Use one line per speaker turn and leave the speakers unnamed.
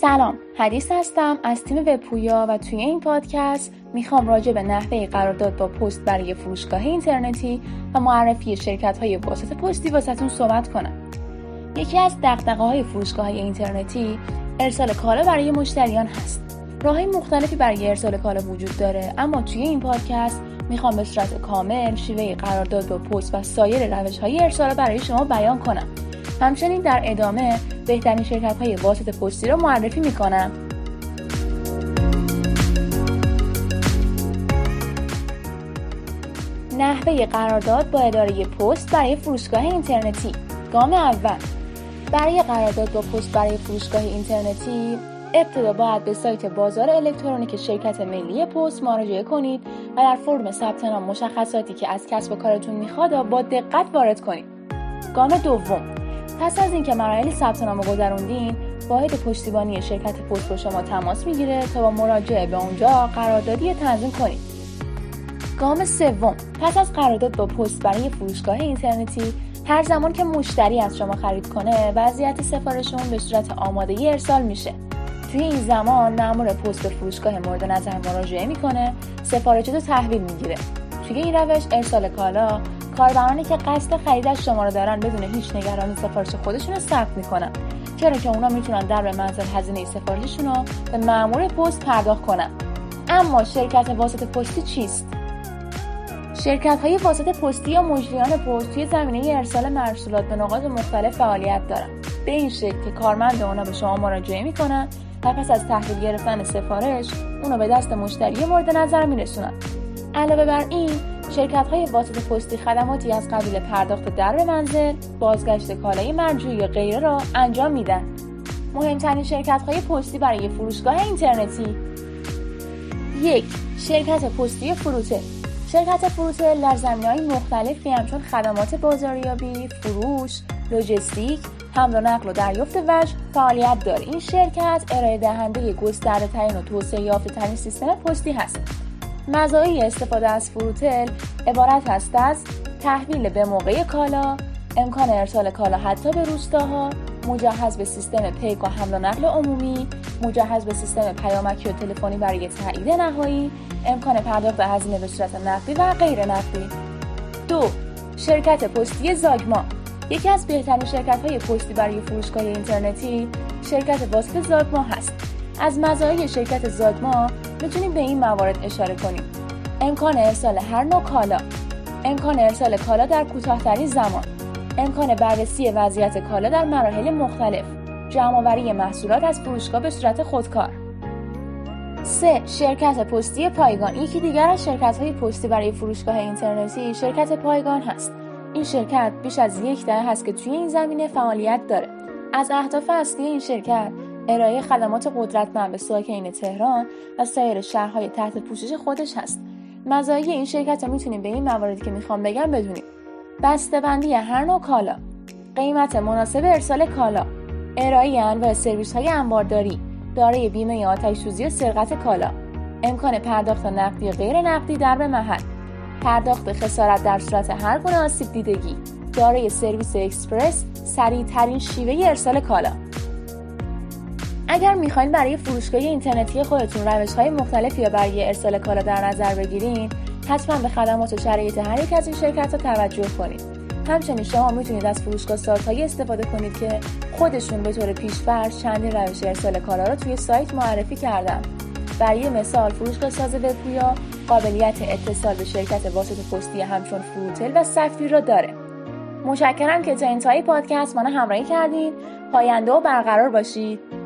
سلام حدیث هستم. از تیم وبپویا و توی این پادکست می‌خوام راجع به نحوه قرارداد با پست برای فروشگاه اینترنتی و معرفی شرکت های واسط پستی واسهتون صحبت کنم. یکی از دقدقه های فروشگاه های اینترنتی ارسال کالا برای مشتریان هست. راههای مختلفی برای ارسال کالا وجود داره اما توی این پادکست می‌خوام به صورت کامل شیوه قرارداد با پست و سایر روش های ارسال برای شما بیان کنم. همچنین در ادامه بهترین شرکت های واسط پستی را معرفی می کنم. نحوه قرارداد با اداره پست برای فروشگاه اینترنتی. گام اول. برای قرارداد با پست برای فروشگاه اینترنتی ابتدا باید به سایت بازار الکترونیک شرکت ملی پست مراجعه کنید و در فرم ثبت نام مشخصاتی که از کسب و کارتون می‌خواد با دقت وارد کنید. گام دوم. پس از اینکه مراحل ثبت نام گذروندین واحد پشتیبانی شرکت پست با شما تماس می‌گیره تا با مراجعه به اونجا قراردادی تنظیم کنید. گام سوم پس از قرارداد با پست برای فروشگاه اینترنتی هر زمان که مشتری از شما خرید کنه وضعیت سفارش اون به صورت آمادگی ارسال میشه. توی این زمان مأمور پست فروشگاه مورد نظر مراجعه می‌کنه سفارش رو تحویل می‌گیره. توی این روش ارسال کالا کاربرانی که قصد خرید از شما رو دارن بدون هیچ نگرانی سفارش خودشون رو ثبت می‌کنن. چرا که اونا می‌تونن در منزل هزینه سفارششون رو به مأمور پست پرداخت کنن. اما شرکت واسط پستی چیست؟ شرکت های واسط پستی یا مجریان پست توی زمینه ارسال مرسولات به نقاط مختلف فعالیت دارن. به این شکل که کارمند اونا به شما مراجعه می‌کنن و پس از تحویل گرفتن سفارش اونو به دست مشتری مورد نظر میرسونن. علاوه بر این شرکت های واسط پستی خدماتی از قبیل پرداخت در به منزل، بازگشت کالای مرجوعی یا غیره را انجام میدن. مهمترین شرکت های پستی برای فروشگاه اینترنتی یک شرکت پستی فروتل شرکت فروتل در زمین مختلفی همچون خدمات بازاریابی، فروش، لوجستیک، حمل و نقل و دریافت وجه فعالیت داره. این شرکت ارائه دهنده گسترده ترین و توسعه یافته سیستم پستی هست. مزایای استفاده از فروتل عبارت است از تحویل به موقع کالا، امکان ارسال کالا حتی به روستاها، مجهز به سیستم پیک و حمل و نقل عمومی، مجهز به سیستم پیامکی و تلفنی برای تایید نهایی، امکان پرداخت هزینه به صورت نقدی و غیر نقدی. دو شرکت پستی زاگما یکی از بهترین شرکت های پستی برای فروشگاه اینترنتی شرکت واسط زاگما هست از مزایای شرکت زاگما می‌تونیم به این موارد اشاره کنیم امکان ارسال هر نوع کالا. امکان ارسال کالا در کوتاهترین زمان. امکان بررسی وضعیت کالا در مراحل مختلف. جمعآوری محصولات از فروشگاه به صورت خودکار. 3. شرکت پستی پایگان. یکی دیگر از شرکت های پستی برای فروشگاه اینترنتی شرکت پایگان هست. این شرکت بیش از یک دهه هست که توی این زمینه فعالیت داره. از اهداف اصلی این شرکت ارائه خدمات قدرتمند به ساکنین تهران و سایر شهرهای تحت پوشش خودش هست. مزایای این شرکت رو می‌تونیم به این مواردی که می‌خوام بگم بدونیم. بندی هر نوع کالا. قیمت مناسب ارسال کالا. ارائه انواع سرویس های انبارداری. دارای بیمه آتش سوزی و سرقت کالا. امکان پرداخت نقدی و غیر نقدی در به محل. پرداخت خسارت در صورت هر گونه آسیب دیدگی. دارای سرویس اکسپرس سریع ترین شیوه ارسال کالا. اگر می‌خواین برای فروشگاه اینترنتی خودتون روش های مختلفی یا برای ارسال کالا در نظر بگیرین حتما به خدمات و شرایط هر یک از این شرکت ها توجه کنید همچنین شما می‌تونید از فروشگاه سازهایی استفاده کنید که خودشون به طور پیشفرض چندین روش ارسال کالا رو توی سایت معرفی کردن. برای مثال فروشگاه ساز وبپویا قابلیت اتصال به شرکت واسط پستی همچون فروتل و سفیر را داره. متشکرم که تا انتهای پادکست منو همراهی کردین. پاینده و برقرار باشید.